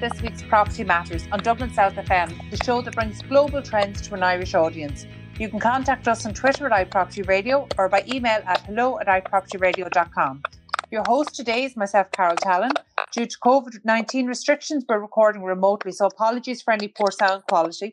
this week's Property Matters on Dublin South FM, the show that brings global trends to an Irish audience. You can contact us on Twitter at iProperty Radio or by email at hello at iPropertyRadio.com. Your host today is myself, Carol Tallon. Due to COVID 19 restrictions, we're recording remotely, so apologies for any poor sound quality.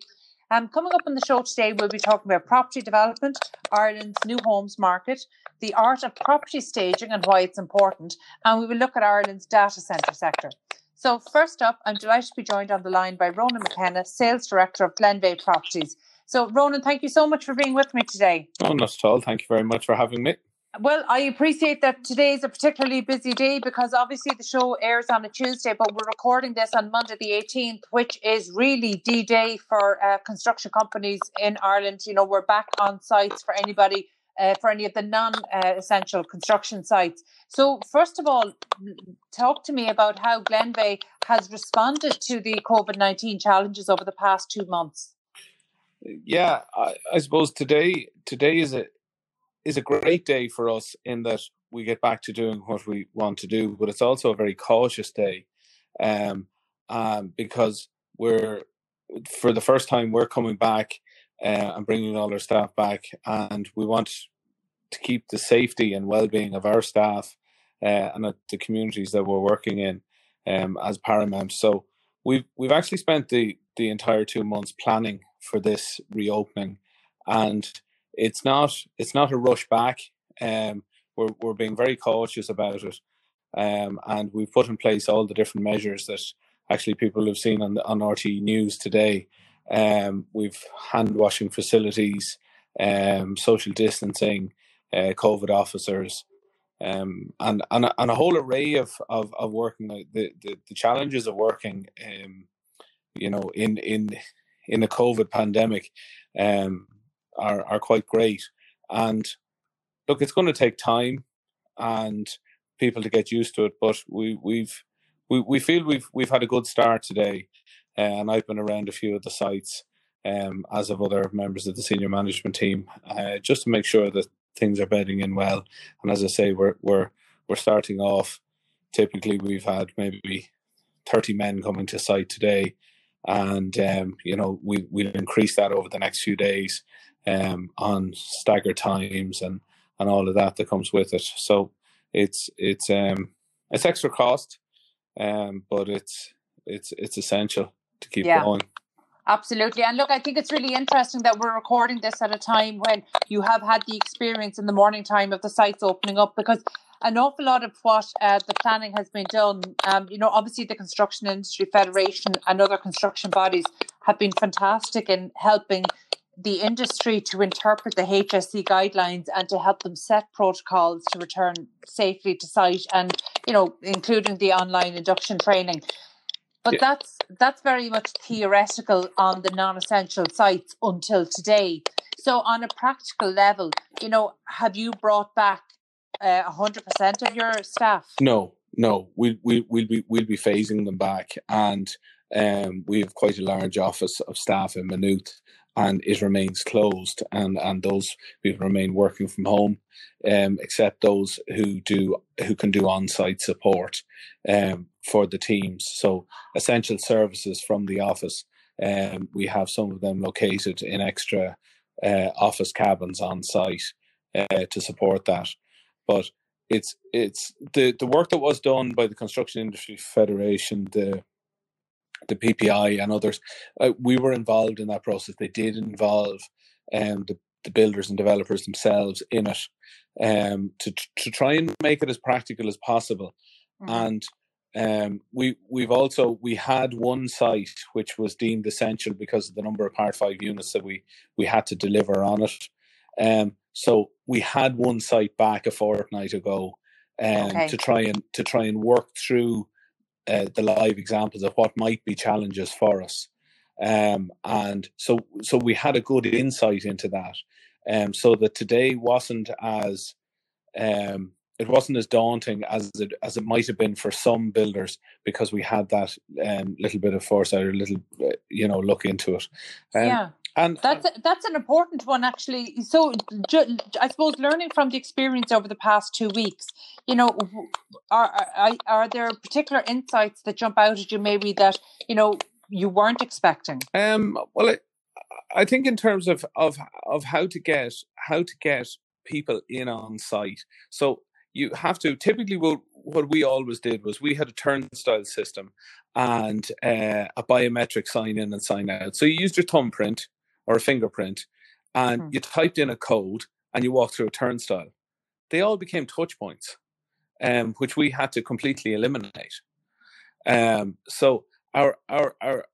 Um, coming up on the show today, we'll be talking about property development, Ireland's new homes market, the art of property staging and why it's important, and we will look at Ireland's data centre sector. So, first up, I'm delighted to be joined on the line by Ronan McKenna, Sales Director of Glenveagh Properties. So, Ronan, thank you so much for being with me today. Oh, not at all. Thank you very much for having me. Well, I appreciate that today is a particularly busy day because obviously the show airs on a Tuesday, but we're recording this on Monday the 18th, which is really D Day for uh, construction companies in Ireland. You know, we're back on sites for anybody uh, for any of the non-essential construction sites. So, first of all, talk to me about how Glenveagh has responded to the COVID nineteen challenges over the past two months. Yeah, I, I, suppose today today is a is a great day for us in that we get back to doing what we want to do, but it's also a very cautious day, um, um, because we're for the first time we're coming back uh, and bringing all our staff back. And we want to keep the safety and well-being of our staff uh, and the communities that we're working in um, as paramount. So we've we've actually spent the the entire two months planning for this reopening, and it's not it's not a rush back. Um, we're we're being very cautious about it, um, and we've put in place all the different measures that actually people have seen on the, on RT News today um, we've hand washing facilities, um, social distancing, uh, COVID officers, um, and, and and a whole array of of, of working. The, the the challenges of working, um, you know, in in in the COVID pandemic, um, are are quite great. And look, it's going to take time and people to get used to it. But we we've we, we feel we've we've had a good start today. Uh, and I've been around a few of the sites, um, as of other members of the senior management team, uh, just to make sure that things are bedding in well. And as I say, we're we're we're starting off. Typically, we've had maybe thirty men coming to site today, and um, you know we we'll increase that over the next few days um, on stagger times and and all of that that comes with it. So it's it's um it's extra cost, um, but it's it's it's essential to keep yeah. going. Absolutely. And look, I think it's really interesting that we're recording this at a time when you have had the experience in the morning time of the sites opening up because an awful lot of what uh, the planning has been done, um, you know, obviously the Construction Industry Federation and other construction bodies have been fantastic in helping the industry to interpret the HSE guidelines and to help them set protocols to return safely to site and, you know, including the online induction training. But yeah. that's that's very much theoretical on the non-essential sites until today. So on a practical level, you know, have you brought back uh, hundred uh, percent of your staff? No, no. We we we'll be we'll be phasing them back, and um, we have quite a large office of staff in Maynooth, and it remains closed, and and those people remain working from home, um, except those who do who can do on-site support um, for the teams. So essential services from the office, um, we have some of them located in extra uh, office cabins on site uh, to support that, but. It's it's the, the work that was done by the Construction Industry Federation, the the PPI and others, uh, we were involved in that process. They did involve um, the, the builders and developers themselves in it um, to to try and make it as practical as possible. Mm-hmm. And um, we we've also we had one site which was deemed essential because of the number of Part Five units that we we had to deliver on it. Um, so we had one site back a fortnight ago um, okay. to try and to try and work through uh, the live examples of what might be challenges for us. Um, and so, so we had a good insight into that. Um, so that today wasn't as um, it wasn't as daunting as it as it might have been for some builders because we had that um, little bit of foresight or little uh, you know look into it. Um, yeah. And that's that's an important one, actually. So, ju- I suppose learning from the experience over the past two weeks, you know, are, are are there particular insights that jump out at you, maybe that you know you weren't expecting? Um, well, I, I think in terms of of of how to get how to get people in on site. So you have to typically what what we always did was we had a turnstile system and uh, a biometric sign in and sign out. So you used your thumbprint or a fingerprint, and mm-hmm. you typed in a code and you walked through a turnstile. They all became touch points, um, which we had to completely eliminate. Um, so our our our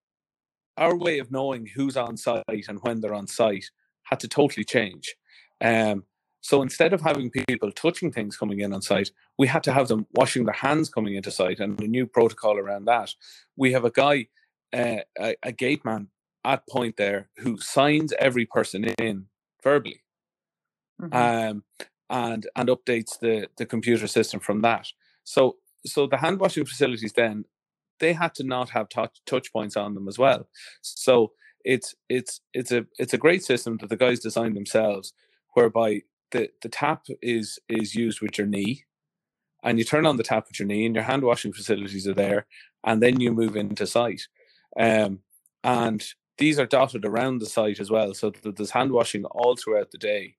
our way of knowing who's on site and when they're on site had to totally change. Um, so instead of having people touching things coming in on site, we had to have them washing their hands coming into site and a new protocol around that. We have a guy, uh, a, a gate man at point there who signs every person in verbally mm-hmm. um, and and updates the the computer system from that. So so the hand washing facilities then they had to not have touch touch points on them as well. So it's it's it's a it's a great system that the guys designed themselves whereby the the tap is is used with your knee and you turn on the tap with your knee and your hand washing facilities are there and then you move into site. Um, and these are dotted around the site as well, so there's hand washing all throughout the day.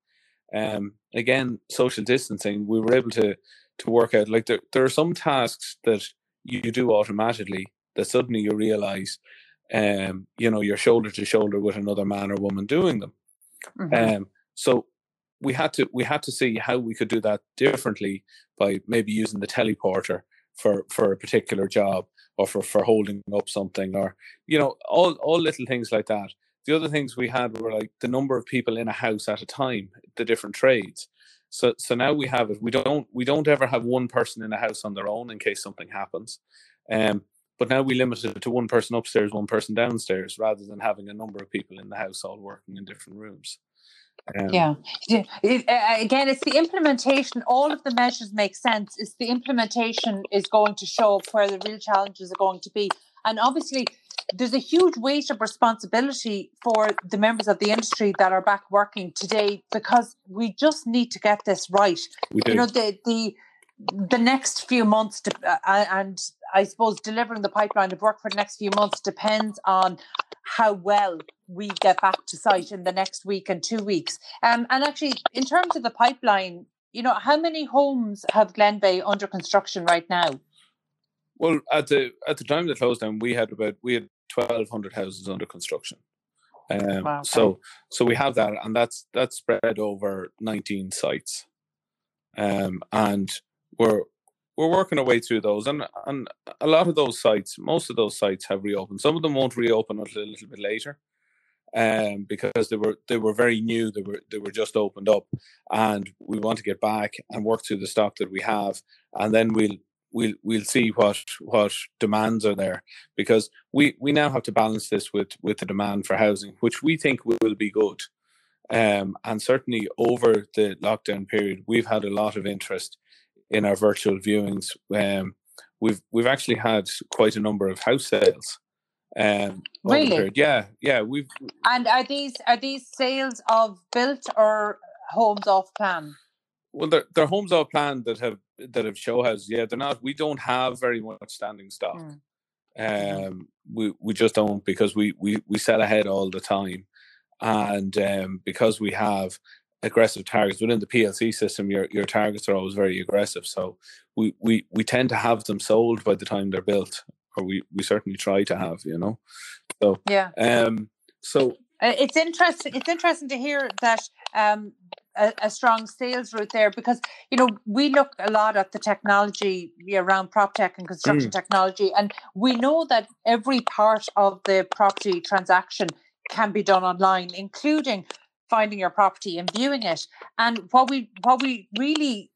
Um, again, social distancing, we were able to to work out like there, there are some tasks that you do automatically that suddenly you realize um, you know, you're shoulder to shoulder with another man or woman doing them. Mm-hmm. Um, so we had to we had to see how we could do that differently by maybe using the teleporter for for a particular job or for, for holding up something or you know all all little things like that. The other things we had were like the number of people in a house at a time the different trades. So so now we have it we don't we don't ever have one person in a house on their own in case something happens. Um but now we limit it to one person upstairs one person downstairs rather than having a number of people in the house all working in different rooms um, yeah. It, uh, again, it's the implementation. All of the measures make sense. It's the implementation is going to show up where the real challenges are going to be. And obviously, there's a huge weight of responsibility for the members of the industry that are back working today because we just need to get this right. You know, the the the next few months to, uh, and I suppose delivering the pipeline of work for the next few months depends on how well we get back to site in the next week and two weeks. Um, and actually, in terms of the pipeline, you know, how many homes have Glenveagh under construction right now? Well, at the at the time of the close down, we had about we had twelve hundred houses under construction. Um, wow, okay. So so we have that, and that's that's spread over nineteen sites, um, and we're we're working our way through those, and and a lot of those sites, most of those sites have reopened. Some of them won't reopen until a little bit later, um, because they were they were very new. They were they were just opened up, and we want to get back and work through the stock that we have, and then we'll we'll we'll see what what demands are there because we we now have to balance this with with the demand for housing, which we think will be good. Um, and certainly over the lockdown period, we've had a lot of interest in our virtual viewings. Um, we've we've actually had quite a number of house sales. Um, really? Yeah, yeah. We've and are these are these sales of built or homes off plan? Well, they're, they're homes off plan that have that have show houses. Yeah, they're not. We don't have very much standing stock. Mm. Um, we we just don't because we we we sell ahead all the time, and um, because we have aggressive targets within the PLC system. Your your targets are always very aggressive, so we we we tend to have them sold by the time they're built, or we we certainly try to have. You know, so yeah. Um. So uh, it's interesting. It's interesting to hear that um a, a, strong sales route there because you know we look a lot at the technology around prop tech and construction mm. technology and we know that every part of the property transaction can be done online including finding your property and viewing it. And what we what we really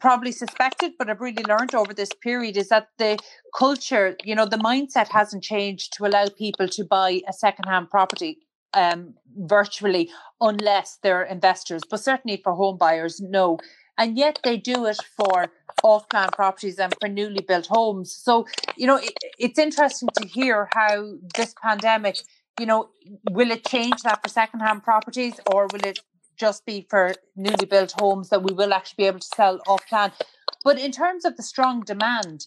probably suspected, but have really learned over this period is that the culture, you know, the mindset hasn't changed to allow people to buy a secondhand property um, virtually unless they're investors. But certainly for home buyers, no. and yet they do it for off plan properties and for newly built homes. So, you know, it, it's interesting to hear how this pandemic, you know, will it change that for second-hand properties or will it just be for newly built homes that we will actually be able to sell off plan? But in terms of the strong demand,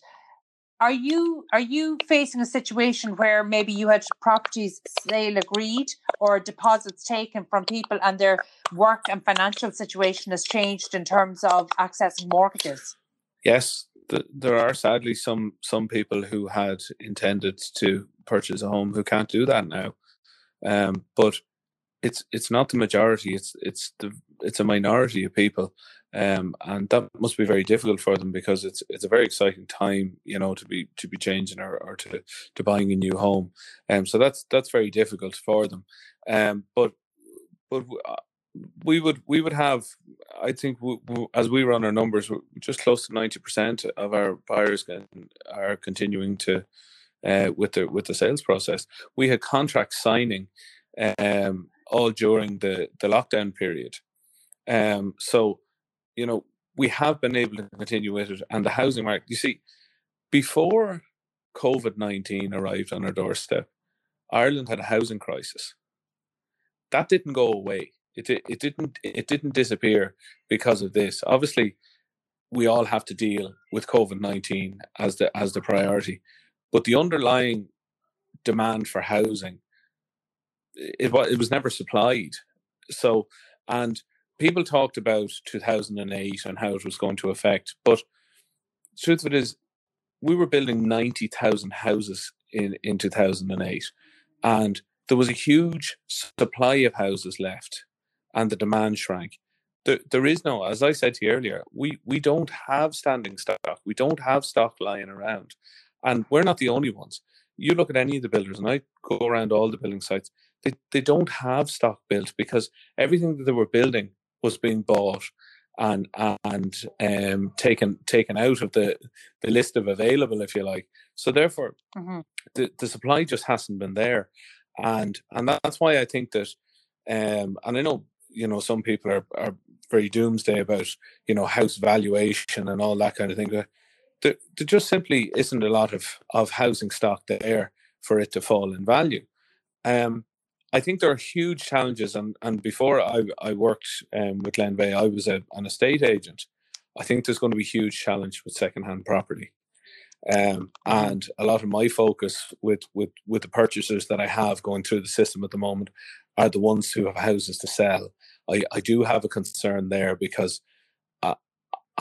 are you are you facing a situation where maybe you had properties sale agreed or deposits taken from people and their work and financial situation has changed in terms of accessing mortgages? Yes, th- there are sadly some some people who had intended to purchase a home who can't do that now. Um, but it's it's not the majority. It's it's the it's a minority of people, um, and that must be very difficult for them because it's it's a very exciting time, you know, to be to be changing or, or to to buying a new home. Um, so that's that's very difficult for them. Um, but but uh, we would we would have I think we, we, as we run our numbers, just close to ninety percent of our buyers can, are continuing to uh, with the with the sales process. We had contract signing um, all during the the lockdown period, um, so you know we have been able to continue with it, and the housing market. You see, before COVID nineteen arrived on our doorstep, Ireland had a housing crisis. That didn't go away it it didn't it didn't disappear because of this. Obviously, we all have to deal with COVID nineteen as the as the priority, but the underlying demand for housing it was it was never supplied. So and people talked about 2008 and how it was going to affect, but the truth of it is, we were building 90,000 houses in in 2008, and there was a huge supply of houses left and the demand shrank. There, there is no, as I said to you earlier, we, we don't have standing stock. We don't have stock lying around. And we're not the only ones. You look at any of the builders, and I go around all the building sites, they, they don't have stock built because everything that they were building was being bought and and um, taken taken out of the the list of available, if you like. So therefore, mm-hmm. the the supply just hasn't been there, and and that's why I think that. Um, and I know you know some people are, are very doomsday about you know house valuation and all that kind of thing there, there just simply isn't a lot of of housing stock there for it to fall in value. Um I think there are huge challenges, and, and before I, I worked um, with Glenveagh, I was a, an estate agent. I think there's going to be huge challenge with secondhand property, um, and a lot of my focus with with with the purchasers that I have going through the system at the moment are the ones who have houses to sell, I, I do have a concern there because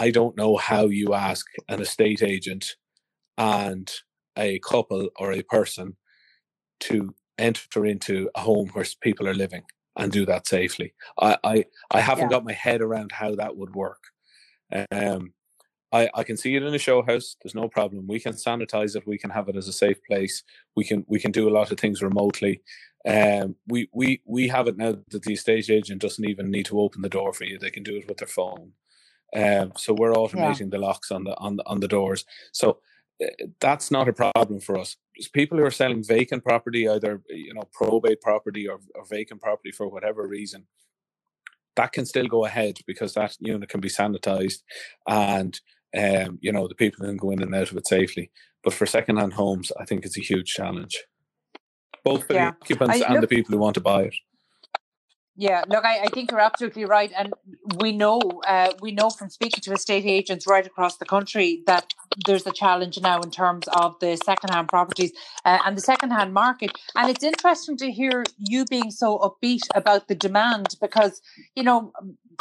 I don't know how you ask an estate agent and a couple or a person to enter into a home where people are living and do that safely. I I, I haven't yeah. got my head around how that would work. Um, I, I can see it in a show house. There's no problem. We can sanitize it. We can have it as a safe place. We can we can do a lot of things remotely. Um, we we we have it now that the estate agent doesn't even need to open the door for you; they can do it with their phone. Um, so we're automating yeah. the locks on the on the on the doors. So uh, that's not a problem for us. people who are selling vacant property, either you know probate property or, or vacant property for whatever reason, that can still go ahead because that unit can be sanitized and um, you know the people can go in and out of it safely. But for second-hand homes, I think it's a huge challenge both for yeah. the occupants I, and look, the people who want to buy it. Yeah, look, I, I think you're absolutely right, and we know uh, we know from speaking to estate agents right across the country that there's a challenge now in terms of the secondhand properties uh, and the secondhand market. And it's interesting to hear you being so upbeat about the demand because you know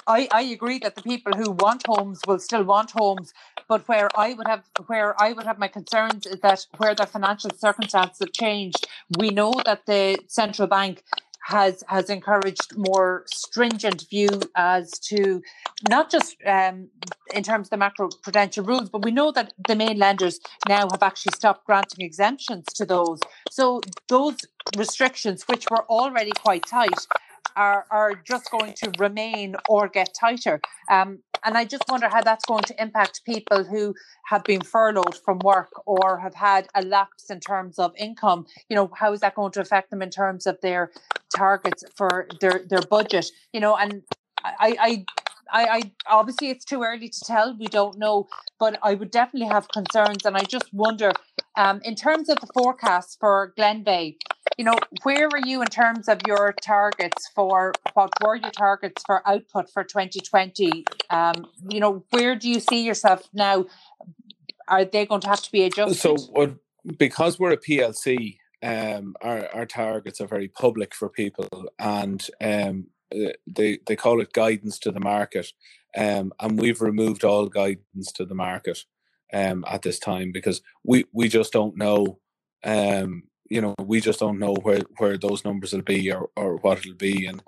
I, I agree that the people who want homes will still want homes, but where I would have where I would have my concerns is that where their financial circumstances have changed, we know that the central bank has has encouraged more stringent view as to not just um, in terms of the macro prudential rules, but we know that the main lenders now have actually stopped granting exemptions to those. So those restrictions, which were already quite tight, are, are just going to remain or get tighter. Um, and I just wonder how that's going to impact people who have been furloughed from work or have had a lapse in terms of income. You know, how is that going to affect them in terms of their targets for their, their budget? You know, and I, I I, I obviously it's too early to tell. We don't know, but I would definitely have concerns, and I just wonder, um, in terms of the forecast for Glenveagh, you know, where are you in terms of your targets for what were your targets for output for 2020? Um, you know, where do you see yourself now? Are they going to have to be adjusted? So, what, because we're a PLC, um, our our targets are very public for people, and um, uh, they they call it guidance to the market, um, and we've removed all guidance to the market um, at this time because we we just don't know. Um, you know, we just don't know where where those numbers will be or or what it'll be, and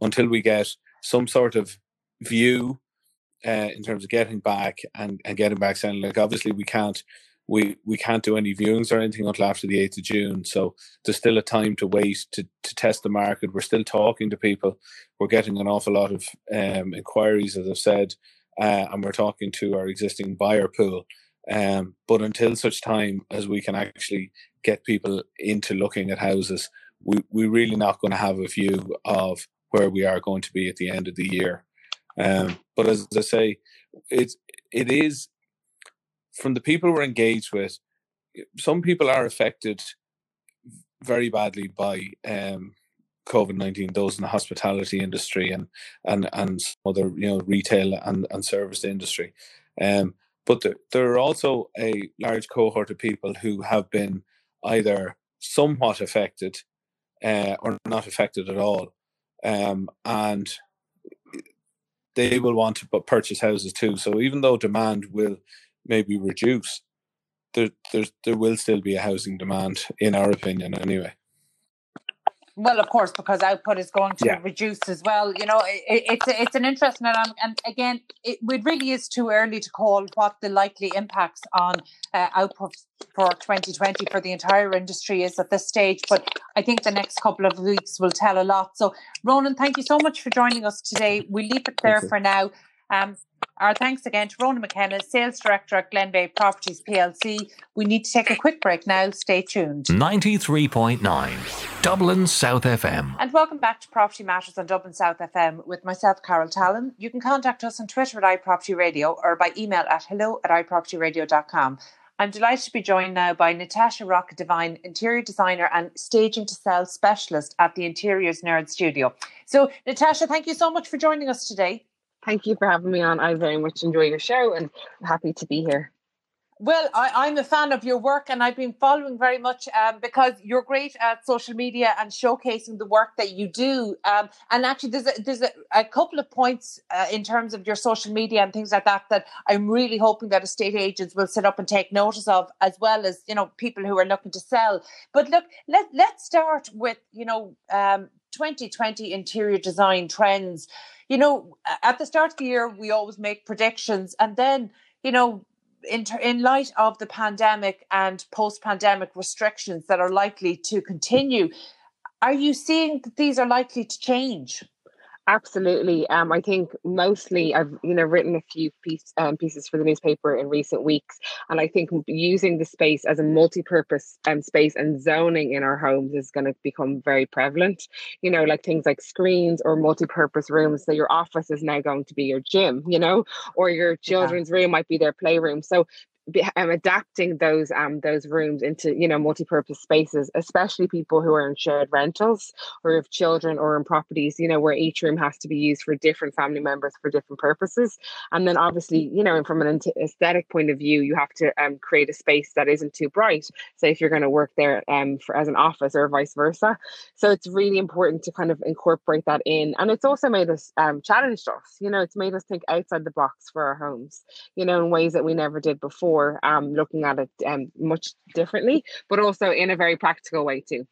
until we get some sort of view uh, in terms of getting back and, and getting back saying like obviously we can't we we can't do any viewings or anything until after the 8th of June. So there's still a time to wait to, to test the market. We're still talking to people. We're getting an awful lot of um, inquiries, as I've said, uh, and we're talking to our existing buyer pool. Um, but until such time as we can actually get people into looking at houses, we, we're really not going to have a view of where we are going to be at the end of the year. Um, but as I say, it's it is from the people we're engaged with, some people are affected very badly by um, COVID nineteen. Those in the hospitality industry and and and other you know retail and and service industry. Um, but there, there are also a large cohort of people who have been either somewhat affected uh, or not affected at all, um, and they will want to purchase houses too. So even though demand will maybe reduce, there there there will still be a housing demand, in our opinion, anyway. Well, of course, because output is going to yeah. reduce as well. You know, it, it's it's an interesting and, and again, it, it really is too early to call what the likely impacts on uh, output for 2020 for the entire industry is at this stage. But I think the next couple of weeks will tell a lot. So, Ronan, thank you so much for joining us today. We leave it there for now. Um, our thanks again to Ronan McKenna, Sales Director at Glenveagh Properties PLC. We need to take a quick break now. Stay tuned. 93.9 Dublin South FM. And welcome back to Property Matters on Dublin South FM with myself, Carol Tallon. You can contact us on Twitter at iProperty Radio or by email at hello at iPropertyRadio.com. I'm delighted to be joined now by Natasha Rocca Devine, interior designer and staging to sell specialist at the Interiors Nerd Studio. So, Natasha, thank you so much for joining us today. Thank you for having me on. I very much enjoy your show and happy to be here. Well, I, am a fan of your work and I've been following very much um, because you're great at social media and showcasing the work that you do. Um, and actually, there's a, there's a, a couple of points uh, in terms of your social media and things like that that I'm really hoping that estate agents will sit up and take notice of, as well as you know people who are looking to sell. But look, let let's start with you know um, 2020 interior design trends you know, at the start of the year, we always make predictions, and then, you know, in, in light of the pandemic and post pandemic restrictions that are likely to continue, are you seeing that these are likely to change? Absolutely. Um, I think mostly I've you know written a few piece, um, pieces for the newspaper in recent weeks, and I think using the space as a multi-purpose um, space and zoning in our homes is going to become very prevalent. You know, like things like screens or multi-purpose rooms. So your office is now going to be your gym, you know, or your children's yeah. room might be their playroom. So um, adapting those um those rooms into you know multi-purpose spaces especially people who are in shared rentals or have children or in properties you know where each room has to be used for different family members for different purposes. And then obviously you know from an aesthetic point of view you have to um, create a space that isn't too bright say if you're going to work there um for as an office or vice versa. So it's really important to kind of incorporate that in and it's also made us um challenged us you know it's made us think outside the box for our homes you know in ways that we never did before um, looking at it um, much differently, but also in a very practical way too.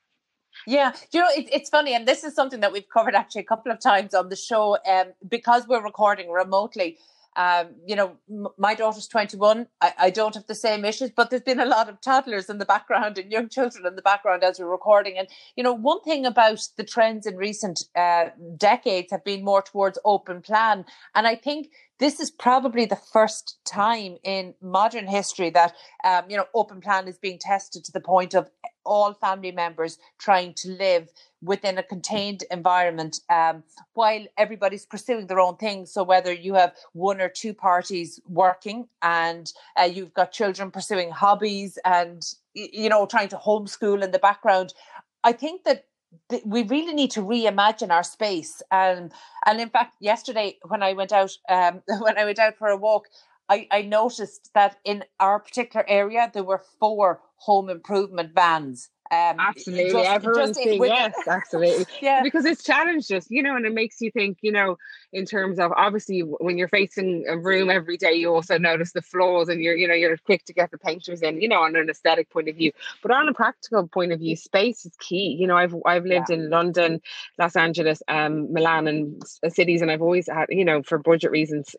Yeah, you know, it, it's funny, and this is something that we've covered actually a couple of times on the show. Um, because we're recording remotely, um, you know, m- my daughter's 21. I, I, don't have the same issues, but there's been a lot of toddlers in the background and young children in the background as we're recording. And, you know, one thing about the trends in recent uh, decades have been more towards open plan. And I think this is probably the first time in modern history that um, you know open plan is being tested to the point of all family members trying to live within a contained environment um, while everybody's pursuing their own thing. So whether you have one or two parties working and uh, you've got children pursuing hobbies and you know trying to homeschool in the background, I think that we really need to reimagine our space. And and in fact, yesterday when I went out um, when I went out for a walk, I, I noticed that in our particular area there were four home improvement vans um, absolutely, just, everyone's saying yes, absolutely. yeah, because it's challenged us, you know, and it makes you think, you know, in terms of obviously when you're facing a room every day, you also notice the flaws, and you're, you know, you're quick to get the painters in, you know, on an aesthetic point of view. But on a practical point of view, space is key. You know, I've I've lived yeah. in London, Los Angeles, um, Milan, and cities, and I've always had, you know, for budget reasons,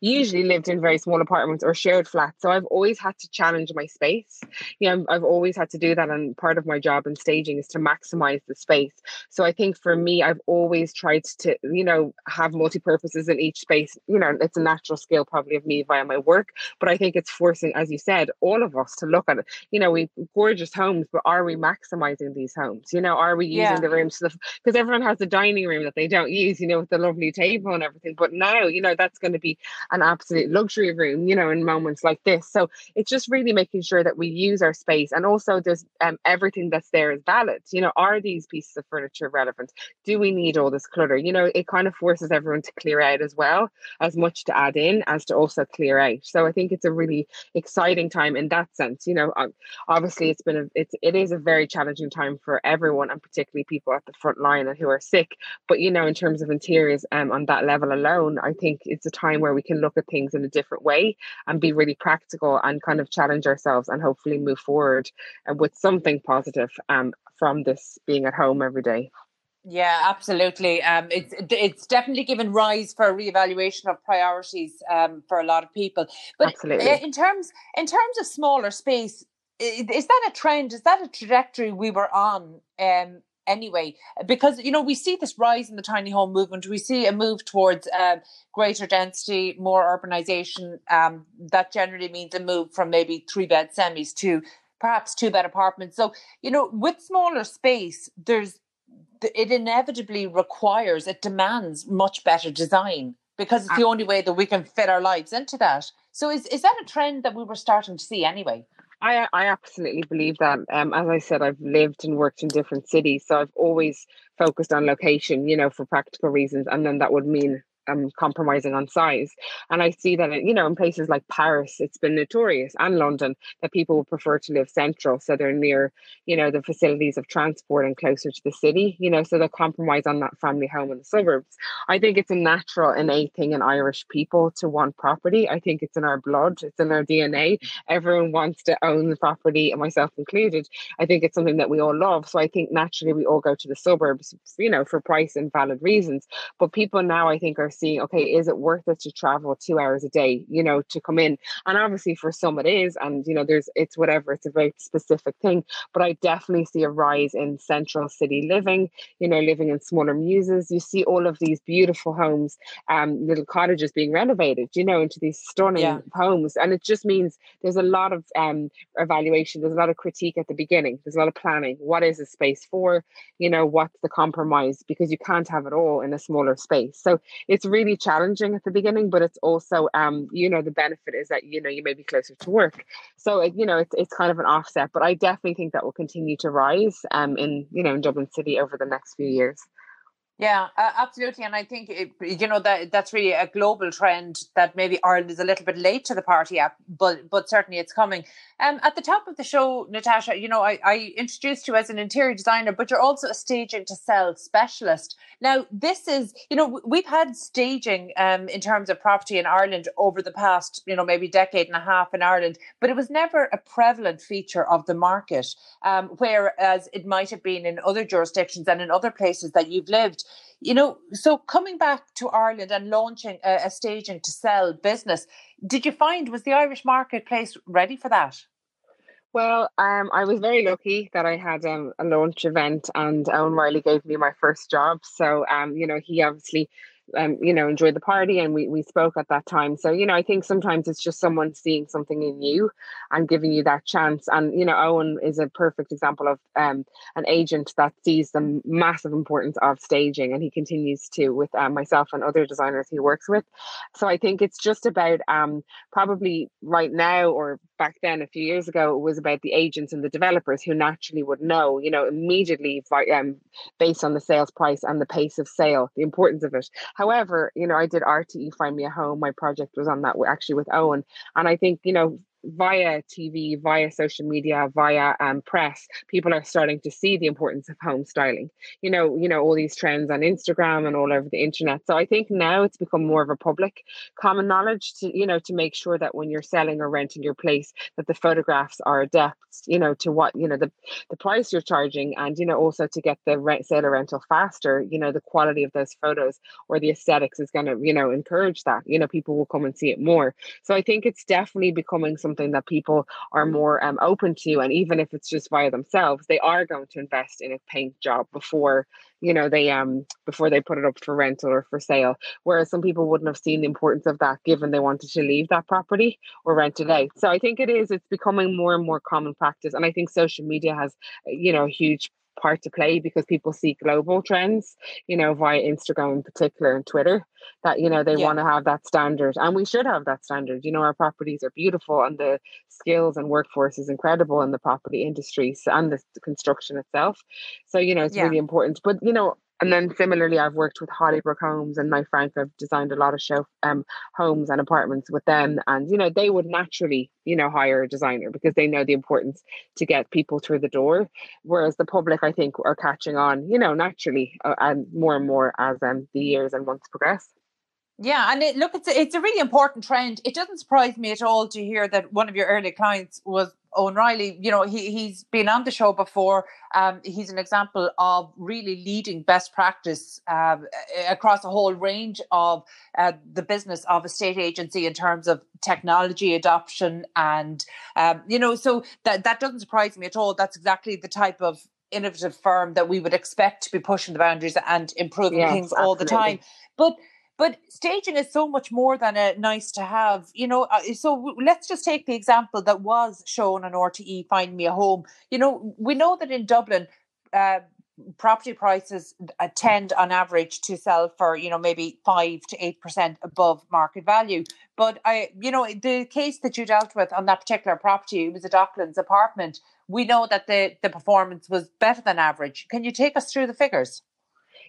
usually lived in very small apartments or shared flats. So I've always had to challenge my space. You know, I've always had to do that, and part of my job in staging is to maximize the space. So I think for me, I've always tried to, you know, have multi purposes in each space. You know, it's a natural skill probably of me via my work, but I think it's forcing, as you said, all of us to look at it. You know, we gorgeous homes, but are we maximizing these homes? You know, are we using yeah. the rooms because everyone has a dining room that they don't use, you know, with the lovely table and everything. But now, you know, that's going to be an absolute luxury room, you know, in moments like this. So it's just really making sure that we use our space and also there's um, everything that's there is valid. You know, are these pieces of furniture relevant? Do we need all this clutter? You know, it kind of forces everyone to clear out as well, as much to add in as to also clear out. So I think it's a really exciting time in that sense. You know, obviously it's been a it's it is a very challenging time for everyone and particularly people at the front line and who are sick. But you know, in terms of interiors um, on that level alone, I think it's a time where we can look at things in a different way and be really practical and kind of challenge ourselves and hopefully move forward uh, with something positive um, from this being at home every day. Yeah, absolutely. Um, it's it's definitely given rise for a reevaluation of priorities um, for a lot of people. But absolutely. in terms in terms of smaller space, is that a trend? Is that a trajectory we were on? Um, anyway, because you know we see this rise in the tiny home movement. We see a move towards um, greater density, more urbanization. Um, that generally means a move from maybe three bed semis to perhaps two bed apartments. So, you know, with smaller space, there's it inevitably requires, it demands much better design because it's the only way that we can fit our lives into that. So is is that a trend that we were starting to see anyway? I I absolutely believe that. Um, as I said, I've lived and worked in different cities, so I've always focused on location, you know, for practical reasons, and then that would mean um, compromising on size. And I see that, you know, in places like Paris, it's been notorious and London that people would prefer to live central. So they're near, you know, the facilities of transport and closer to the city, you know, so they compromise on that family home in the suburbs. I think it's a natural, innate thing in Irish people to want property. I think it's in our blood, it's in our DNA. Everyone wants to own the property, myself included. I think it's something that we all love. So I think naturally we all go to the suburbs, you know, for price and valid reasons. But people now, I think, are seeing, okay, is it worth it to travel two hours a day, you know, to come in? And obviously for some it is, and you know, there's it's whatever, it's a very specific thing. But I definitely see a rise in central city living, you know, living in smaller muses. You see all of these beautiful homes, um, little cottages being renovated, you know, into these stunning yeah. homes. And it just means there's a lot of um evaluation, there's a lot of critique at the beginning, there's a lot of planning. What is the space for? You know, what's the compromise? Because you can't have it all in a smaller space. So it's it's really challenging at the beginning, but it's also, um, you know, the benefit is that, you know, you may be closer to work. So, it, you know, it's, it's kind of an offset, but I definitely think that will continue to rise um, in, you know, in Dublin City over the next few years. Yeah, uh, absolutely, and I think it, you know that that's really a global trend that maybe Ireland is a little bit late to the party at, but but certainly it's coming. Um, at the top of the show, Natasha, you know I, I introduced you as an interior designer, but you're also a staging to sell specialist. Now, this is you know we've had staging um in terms of property in Ireland over the past you know maybe decade and a half in Ireland, but it was never a prevalent feature of the market, um, whereas it might have been in other jurisdictions and in other places that you've lived you know, so coming back to Ireland and launching a, a staging to sell business, did you find was the Irish marketplace ready for that? Well, um, I was very lucky that I had um, a launch event, and Owen Reilly gave me my first job. So, um, you know, he obviously um, you know, enjoyed the party and we, we spoke at that time. So, you know, I think sometimes it's just someone seeing something in you and giving you that chance. And, you know, Owen is a perfect example of um, an agent that sees the massive importance of staging and he continues to with um, myself and other designers he works with. So I think it's just about um, probably right now or back then a few years ago, it was about the agents and the developers who naturally would know, you know, immediately um, based on the sales price and the pace of sale, the importance of it. However, you know, I did RTE Find Me a Home. My project was on that actually with Owen. And I think, you know, via TV, via social media, via um, press, people are starting to see the importance of home styling. You know, you know all these trends on Instagram and all over the internet. So I think now it's become more of a public common knowledge to you know to make sure that when you're selling or renting your place, that the photographs are adept, you know, to what you know the the price you're charging, and you know also to get the rent sale or rental faster. You know, the quality of those photos or the aesthetics is going to you know encourage that. You know, people will come and see it more. So I think it's definitely becoming some something that people are more um, open to and even if it's just by themselves they are going to invest in a paint job before you know they um before they put it up for rental or for sale. Whereas some people wouldn't have seen the importance of that given they wanted to leave that property or rent it out. So i think it is it's becoming more and more common practice and i think social media has you know a huge part to play because people see global trends, you know, via Instagram in particular and Twitter, that, you know, they yeah. want to have that standard. And we should have that standard. You know, our properties are beautiful and the skills and workforce is incredible in the property industry and the construction itself. So, you know, it's yeah. really important. But, you know, and then similarly, I've worked with Hollybrook Homes and my Frank. I've designed a lot of show um, homes and apartments with them, and you know they would naturally, you know, hire a designer because they know the importance to get people through the door. Whereas the public, I think, are catching on, you know, naturally uh, and more and more as um, the years and months progress. Yeah, and it, look, it's a, it's a really important trend. It doesn't surprise me at all to hear that one of your early clients was Owen Reilly. You know, he he's been on the show before. Um, he's an example of really leading best practice uh, across a whole range of uh, the business of a state agency in terms of technology adoption, and um, you know, so that that doesn't surprise me at all. That's exactly the type of innovative firm that we would expect to be pushing the boundaries and improving yes, things all the time. But but staging is so much more than a nice to have, you know. Uh, so let's just take the example that was shown on RTE Find Me a Home. You know, we know that in Dublin, uh, property prices tend on average to sell for you know maybe 5 to 8% above market value but i you know the case that you dealt with on that particular property it was a docklands apartment we know that the the performance was better than average can you take us through the figures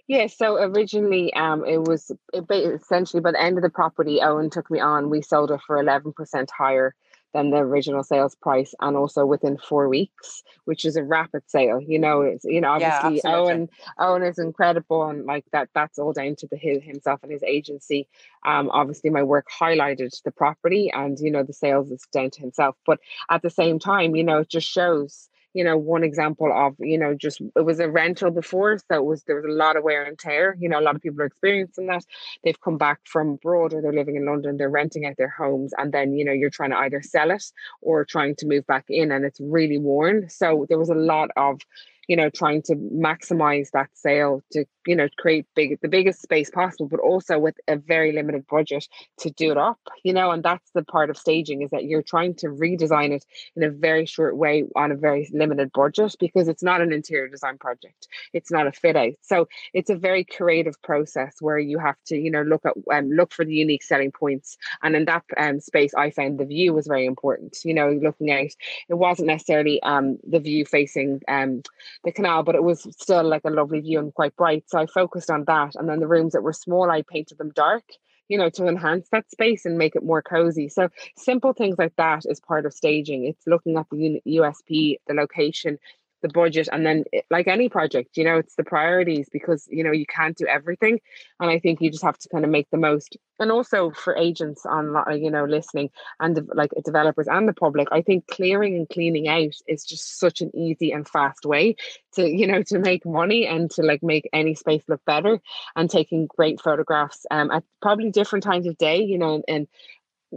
yeah, so originally, um, it was it, essentially by the end of the property, Owen took me on. We sold it for eleven percent higher than the original sales price, and also within four weeks, which is a rapid sale. You know, it's you know obviously yeah, Owen Owen is incredible, and like that, that's all down to the himself and his agency. Um, obviously my work highlighted the property, and you know the sales is down to himself. But at the same time, you know, it just shows you know, one example of, you know, just it was a rental before, so it was there was a lot of wear and tear. You know, a lot of people are experiencing that. They've come back from abroad or they're living in London, they're renting out their homes, and then you know you're trying to either sell it or trying to move back in, and it's really worn. So there was a lot of you know trying to maximize that sale to you know create big the biggest space possible but also with a very limited budget to do it up you know and that's the part of staging is that you're trying to redesign it in a very short way on a very limited budget because it's not an interior design project. It's not a fit out. So it's a very creative process where you have to you know look at um, look for the unique selling points. And in that um, space i found the view was very important you know looking out. It wasn't necessarily um the view facing um the canal, but it was still like a lovely view and quite bright. So I focused on that. And then the rooms that were small, I painted them dark, you know, to enhance that space and make it more cozy. So simple things like that is part of staging. It's looking at the USP, the location, the budget and then eh, like any project you know it's the priorities because you know you can't do everything and i think you just have to kind of make the most and also for agents on you know listening and like developers and the public i think clearing and cleaning out is just such an easy and fast way to you know to make money and to like make any space look better and taking great photographs um at probably different times of day you know and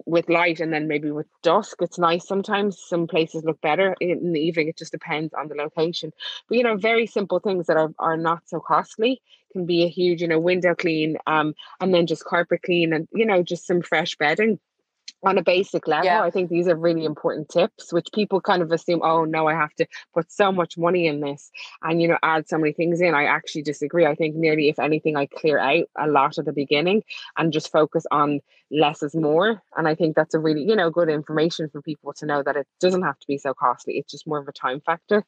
with light and then maybe with dusk it's nice. Sometimes some places look better in the evening. It just depends on the location. But you know very simple things that are, are not so costly can be a huge you know window clean um and then just carpet clean and you know just some fresh bedding on a basic level. Yeah. I think these are really important tips, which people kind of assume, oh no, I have to put so much money in this and you know add so many things in. I actually disagree. I think nearly if anything, I clear out a lot at the beginning and just focus on less is more. And I think that's a really, you know, good information for people to know that it doesn't have to be so costly. It's just more of a time factor.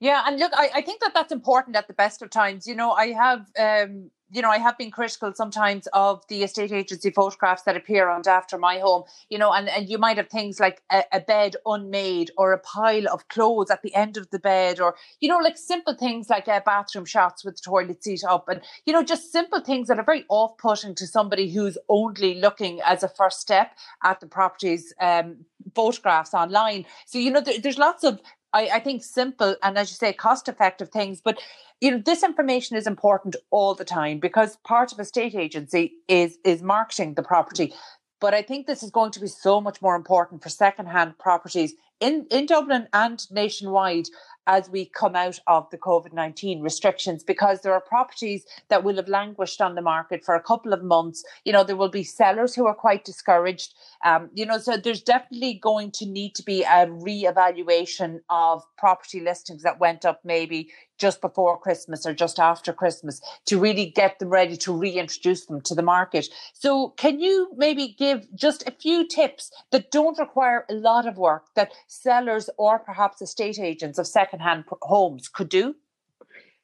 Yeah, and look, I, I think that that's important at the best of times. You know, I have um you know, I have been critical sometimes of the estate agency photographs that appear on After My Home, you know, and, and you might have things like a, a, bed unmade or a pile of clothes at the end of the bed or, you know, like simple things like uh, bathroom shots with the toilet seat up and, you know, just simple things that are very off putting to somebody who's only looking as a first step at the property's um, photographs online. So, you know, there, there's lots of I, I think simple and as you say cost effective things but you know this information is important all the time because part of a state agency is is marketing the property. But i think this is going to be so much more important for second-hand properties in in dublin and nationwide as we come out of the COVID 19 restrictions because there are properties that will have languished on the market for a couple of months. You know, there will be sellers who are quite discouraged. Um, you know, so there's definitely going to need to be a re-evaluation of property listings that went up maybe just before Christmas or just after Christmas to really get them ready to reintroduce them to the market. So, can you maybe give just a few tips that don't require a lot of work that sellers or perhaps estate agents of second secondhand homes could do?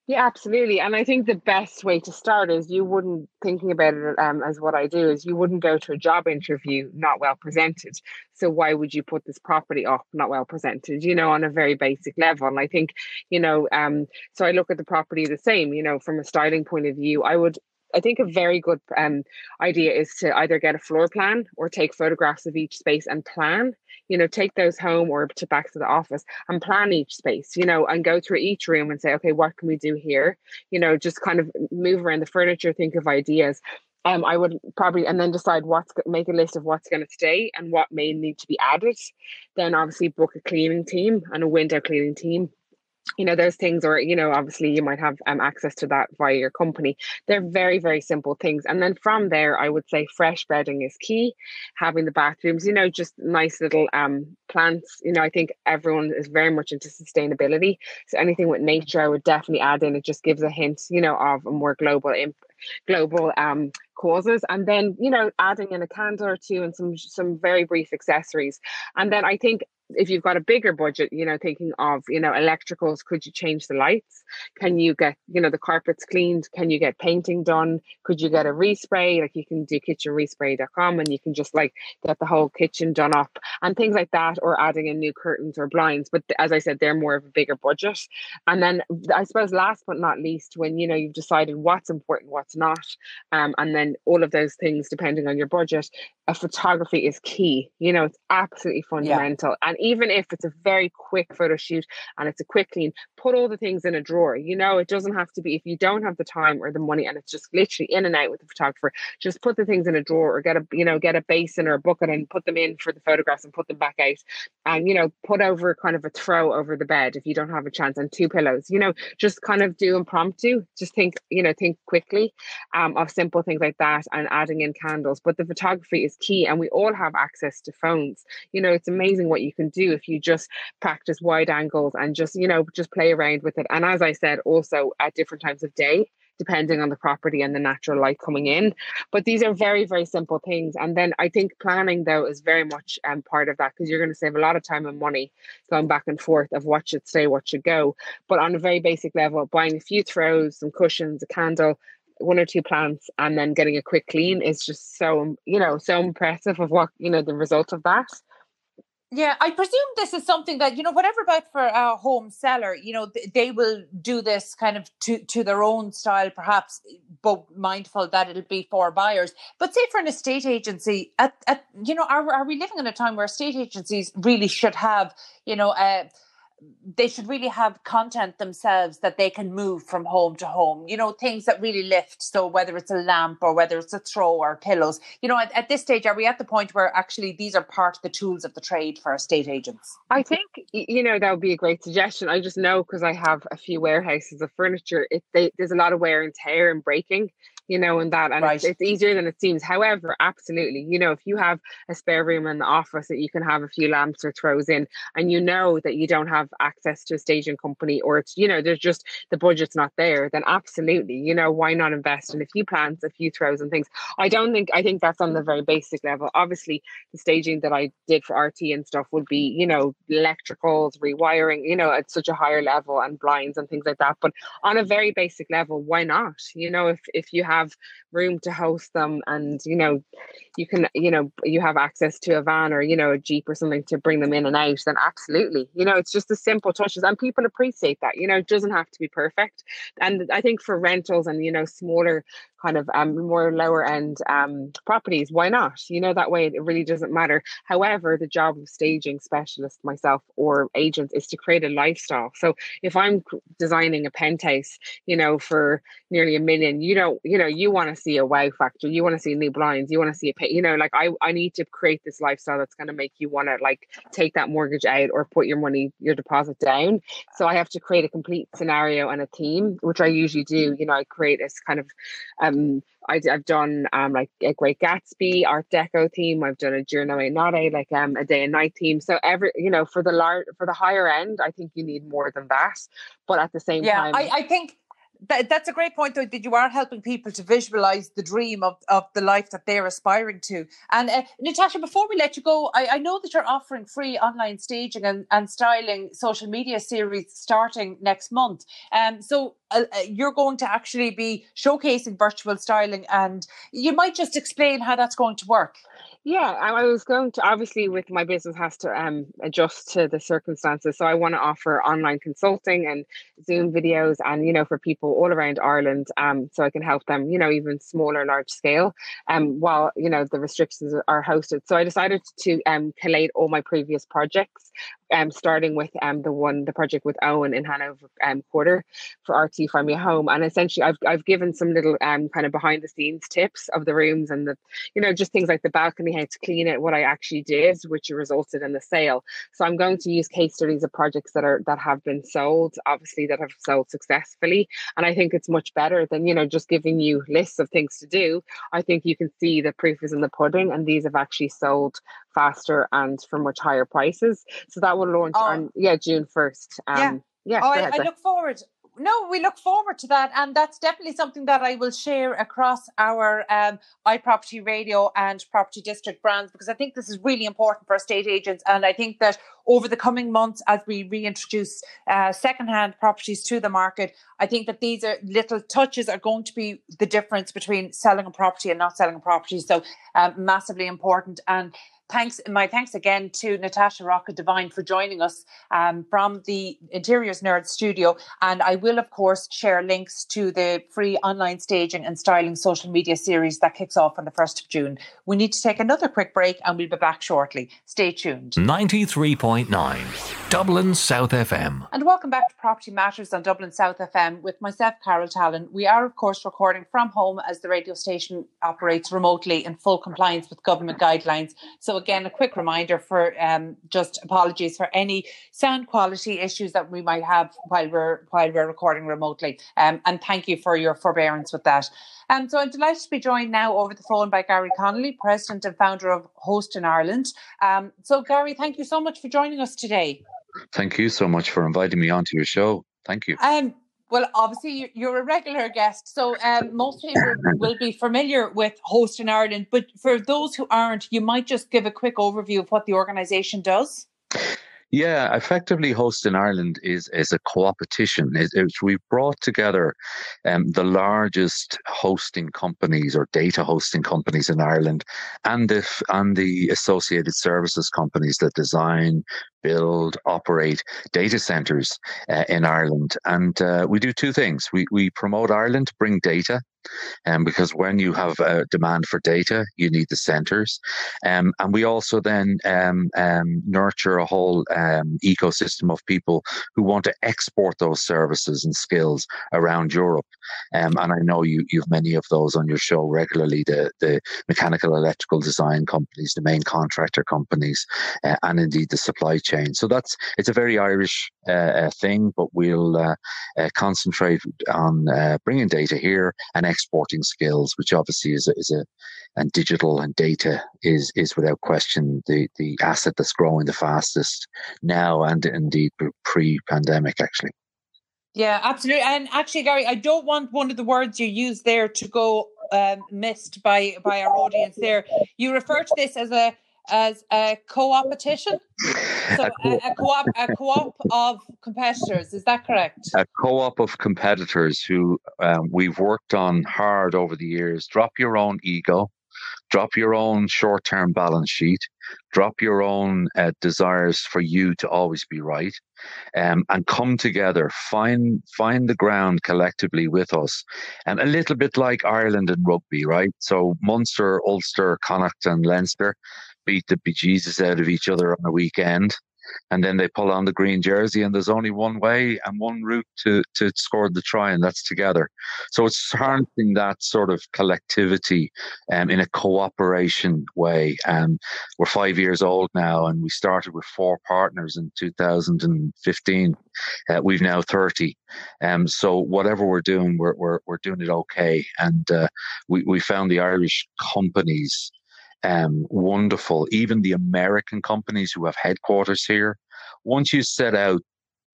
Yeah, absolutely. And I think the best way to start is you wouldn't thinking about it um, as what I do is you wouldn't go to a job interview not well presented. So why would you put this property up not well presented? You know, on a very basic level. And I think, you know, um, so I look at the property the same. You know, from a styling point of view, I would I think a very good um, idea is to either get a floor plan or take photographs of each space and plan. You know, take those home or to back to the office and plan each space. You know, and go through each room and say, okay, what can we do here? You know, just kind of move around the furniture, think of ideas. Um, I would probably and then decide what's make a list of what's going to stay and what may need to be added. Then obviously book a cleaning team and a window cleaning team you know those things or you know obviously you might have um, access to that via your company. They're very very simple things. And then from there i would say fresh bedding is key. Having the bathrooms you know just nice little um plants. You know i think everyone is very much into sustainability. So anything with nature i would definitely add in. It just gives a hint you know of a more global imp- global um causes and then you know adding in a candle or two and some some very brief accessories and then i think if you've got a bigger budget, you know, thinking of, you know, electricals, could you change the lights? Can you get, you know, the carpets cleaned? Can you get painting done? Could you get a respray? Like you can do kitchenrespray.com and you can just like get the whole kitchen done up and things like that, or adding in new curtains or blinds. But as I said, they're more of a bigger budget. And then I suppose last but not least, when, you know, you've decided what's important, what's not, um, and then all of those things depending on your budget, a photography is key. You know, it's absolutely fundamental. Yeah. And even if it's a very quick photo shoot and it's a quick clean, put all the things in a drawer. You know, it doesn't have to be if you don't have the time or the money and it's just literally in and out with the photographer, just put the things in a drawer or get a you know, get a basin or a bucket and put them in for the photographs and put them back out. And, you know, put over kind of a throw over the bed if you don't have a chance and two pillows. You know, just kind of do impromptu. Just think, you know, think quickly um, of simple things like that and adding in candles. But the photography key and we all have access to phones you know it's amazing what you can do if you just practice wide angles and just you know just play around with it and as i said also at different times of day depending on the property and the natural light coming in. But these are very, very simple things. And then I think planning, though, is very much um, part of that because you're going to save a lot of time and money going back and forth of what should stay, what should go. But on a very basic level, buying a few throws, some cushions, a candle, one or two plants and then getting a quick clean is just so you know so impressive of what you know the result of that yeah, I presume this is something that you know, whatever about for a home seller, you know, they will do this kind of to to their own style, perhaps, eh, but mindful that it'll be for buyers. But say for an estate agency, at, at you know, are are we living in a time where estate agencies really should have, you know, a they should really have content themselves that they can move from home to home. You know, things that really lift. So whether it's a lamp or whether it's a throw or pillows, you know, at, at this stage, are we at the point where actually these are part of the tools of the trade for estate agents? I think you know that would be a great suggestion. I just know because I have a few warehouses of furniture. It they, there's a lot of wear and tear and breaking you know, and that. And right. it's, it's, easier than it seems. However, absolutely, you know, if you have a spare room in the office that you can have a few lamps or throws in, and you know that you don't have access to a staging company or it's, you know, there's just the budget's not there, then absolutely, you know, why not invest in a few plants, a few throws and things? I don't think, I think that's on the very basic level. Obviously, the staging that I did for RTÉ and stuff would be, you know, electricals, rewiring, you know, at such a higher level and blinds and things like that. But on a very basic level, why not? You know, if, if you have have room to host them and you know you can you know you have access to a van or you know a jeep or something to bring them in and out then absolutely you know it's just the simple touches and people appreciate that you know it doesn't have to be perfect and i think for rentals and you know smaller kind of um, more lower end um, properties why not? You know that way it really doesn't matter. However the job of staging specialist myself or agents is to create a lifestyle. So if i'm designing a penthouse you know for nearly a million you don't you know you want to see a wow factor, you want to see new blinds, you want to see a you know, like I, I need to create this lifestyle that's going to make you want to like take that mortgage out or put your money, your deposit down. So I have to create a complete scenario and a theme, which I usually do. You know, I create this kind of, um, I, have done um like a Great Gatsby Art Deco theme. I've done a Giorno e Notte, like um a day and night theme. So every you know for the large for the higher end, I think you need more than that. But at the same yeah, time, I, I think that, that's a great point, though, that you are helping people to visualize the dream of, of the life that they're aspiring to. And uh, Natasha, before we let you go, I, I know that you're offering free online staging and, and styling social media series starting next month. Um, so uh, uh you're going to actually be showcasing virtual styling, and you might just explain how that's going to work. Yeah, I was going to obviously with my business has to um, adjust to the circumstances. So I want to offer online consulting and Zoom videos, and you know for people all around Ireland, um, so I can help them, you know, even smaller, large scale, um, while you know the restrictions are hosted. So I decided to um collate all my previous projects um, starting with um, the one, the project with Owen in Hanover um, Quarter for RTÉ Find Me Home. And essentially, I've, I've given some little um, kind of behind the scenes tips of the rooms and the, you know, just things like the balcony, how to clean it, what I actually did, which resulted in the sale. So I'm going to use case studies of projects that are, that have been sold, obviously, that have sold successfully. And I think it's much better than, you know, just giving you lists of things to do. I think you can see the proof is in the pudding and these have actually sold faster and for much higher prices. So that will launch oh. on yeah June first. Um, yeah, yeah. Oh, I, I look forward no, we look forward to that, and that's definitely something that I will share across our um, iProperty Radio and Property District brands because I think this is really important for estate agents, and I think that over the coming months, as we reintroduce uh, secondhand properties to the market, I think that these are little touches are going to be the difference between selling a property and not selling a property. So, um, massively important and thanks, my thanks again to Natasha Rocca Devine for joining us um, from the Interiors Nerd studio. And I will, of course, share links to the free online staging and styling social media series that kicks off on the 1st of June. We need to take another quick break and we'll be back shortly. Stay tuned. 93.9 Dublin South FM. And welcome back to Property Matters on Dublin South FM with myself, Carol Tallon. We are, of course, recording from home as the radio station operates remotely in full compliance with government guidelines. So again, a quick reminder for um, just apologies for any sound quality issues that we might have while we're while we're recording remotely. Um, and thank you for your forbearance with that. Um, so I'm delighted to be joined now over the phone by Garry Connolly, President and founder of Host in Ireland. Um, so Garry, thank you so much for joining us today. Thank you so much for inviting me onto your show. Thank you. Um, well, obviously, you're a regular guest, so um, most people will be familiar with Host in Ireland. But for those who aren't, you might just give a quick overview of what the organisation does. Yeah, effectively, Host in Ireland is is a co-opetition. It, it, we've brought together um, the largest hosting companies or data hosting companies in Ireland, and the and the associated services companies that design, build, operate data centers uh, in Ireland. And uh, we do two things. We we promote Ireland, bring data Um, because when you have a demand for data, you need the centers. Um, and we also then um, um, nurture a whole um, ecosystem of people who want to export those services and skills around Europe. Um, and I know you, you've many of those on your show regularly, the, the mechanical electrical design companies, the main contractor companies, uh, and indeed the supply chain. So that's, it's a very Irish uh, uh thing, but we'll uh, uh, concentrate on bringing data here and exporting skills, which obviously is a, is a and digital and data is is without question the the asset that's growing the fastest now and indeed pre-pandemic actually. Yeah, absolutely. And actually, Garry, I don't want one of the words you used there to go um, missed by by our audience. There, you refer to this as a as a co-opetition. So a, co- a, co-op, a co-op of competitors. Is that correct? A co-op of competitors who um, we've worked on hard over the years. Drop your own ego. Drop your own short-term balance sheet. Drop your own uh, desires for you to always be right, um, and come together. Find find the ground collectively with us, and a little bit like Ireland and rugby, right? So Munster, Ulster, Connacht, and Leinster beat the bejesus out of each other on a weekend. And then they pull on the green jersey, and there's only one way and one route to, to score the try, and that's together. So it's harnessing that sort of collectivity um, in a cooperation way. Um, we're five years old now, and we started with four partners in 2015. Uh, we've now 30. Um, so whatever we're doing, we're, we're, we're doing it okay. And uh, we, we found the Irish companies um, wonderful. Even the American companies who have headquarters here, once you set out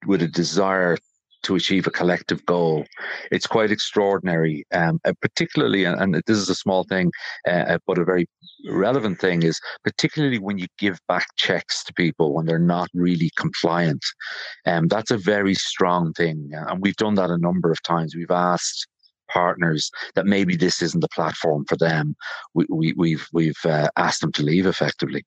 with a desire to achieve a collective goal, it's quite extraordinary. Um, uh, particularly, and this is a small thing, uh, uh, but a very relevant thing is particularly when you give back checks to people when they're not really compliant. Um, that's a very strong thing, and we've done that a number of times. We've asked partners that maybe this isn't the platform for them, we, we, we've we've uh, asked them to leave effectively.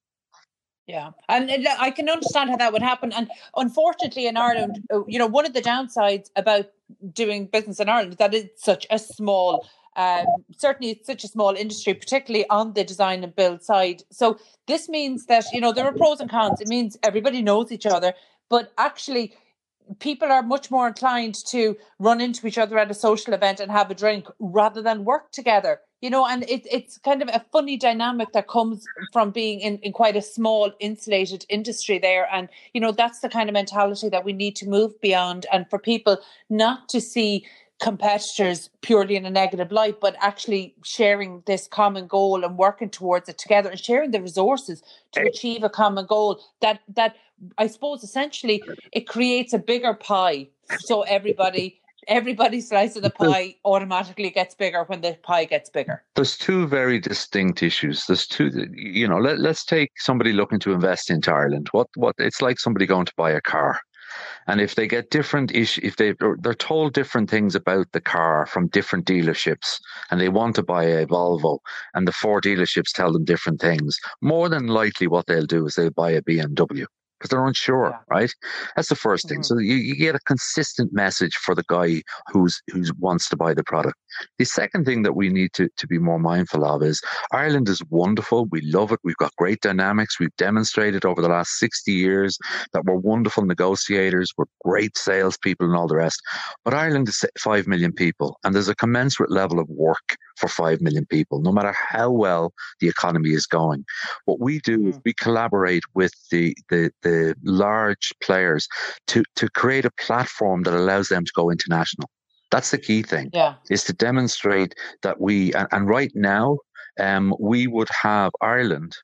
Yeah, and I can understand how that would happen. And unfortunately, in Ireland, uh, you know, one of the downsides about doing business in Ireland is that it's such a small, um, certainly it's such a small industry, particularly on the design and build side. So this means that you know there are pros and cons. It means everybody knows each other, but actually people are much more inclined to run into each other at a social event and have a drink rather than work together you know and it, it's kind of a funny dynamic that comes from being in, in quite a small insulated industry there. And you know that's the kind of mentality that we need to move beyond and for people not to see competitors purely in a negative light, but actually sharing this common goal and working towards it together and sharing the resources to achieve a common goal that that I suppose essentially it creates a bigger pie. So everybody everybody's slice of the pie automatically gets bigger when the pie gets bigger. There's two very distinct issues. There's two, you know, let, let's take somebody looking to invest into Ireland. What, what, it's like somebody going to buy a car. And if they get different ish, if they they're told different things about the car from different dealerships, and they want to buy a Volvo, and the four dealerships tell them different things, more than likely what they'll do is they'll buy a BMW because they're unsure, yeah. right? That's the 1st thing. Mm-hmm. So you, you get a consistent message for the guy who's who's wants to buy the product. The second thing that we need to, to be more mindful of is Ireland is wonderful. We love it. We've got great dynamics. We've demonstrated over the last 60 years that we're wonderful negotiators. We're great salespeople and all the rest. But Ireland is 5 million people and there's a commensurate level of work for 5 million people, no matter how well the economy is going. What we do mm. is we collaborate with the, the, the large players to, to create a platform that allows them to go international. That's the key thing. Yeah. Is to demonstrate that we and, and right now um, we would have Ireland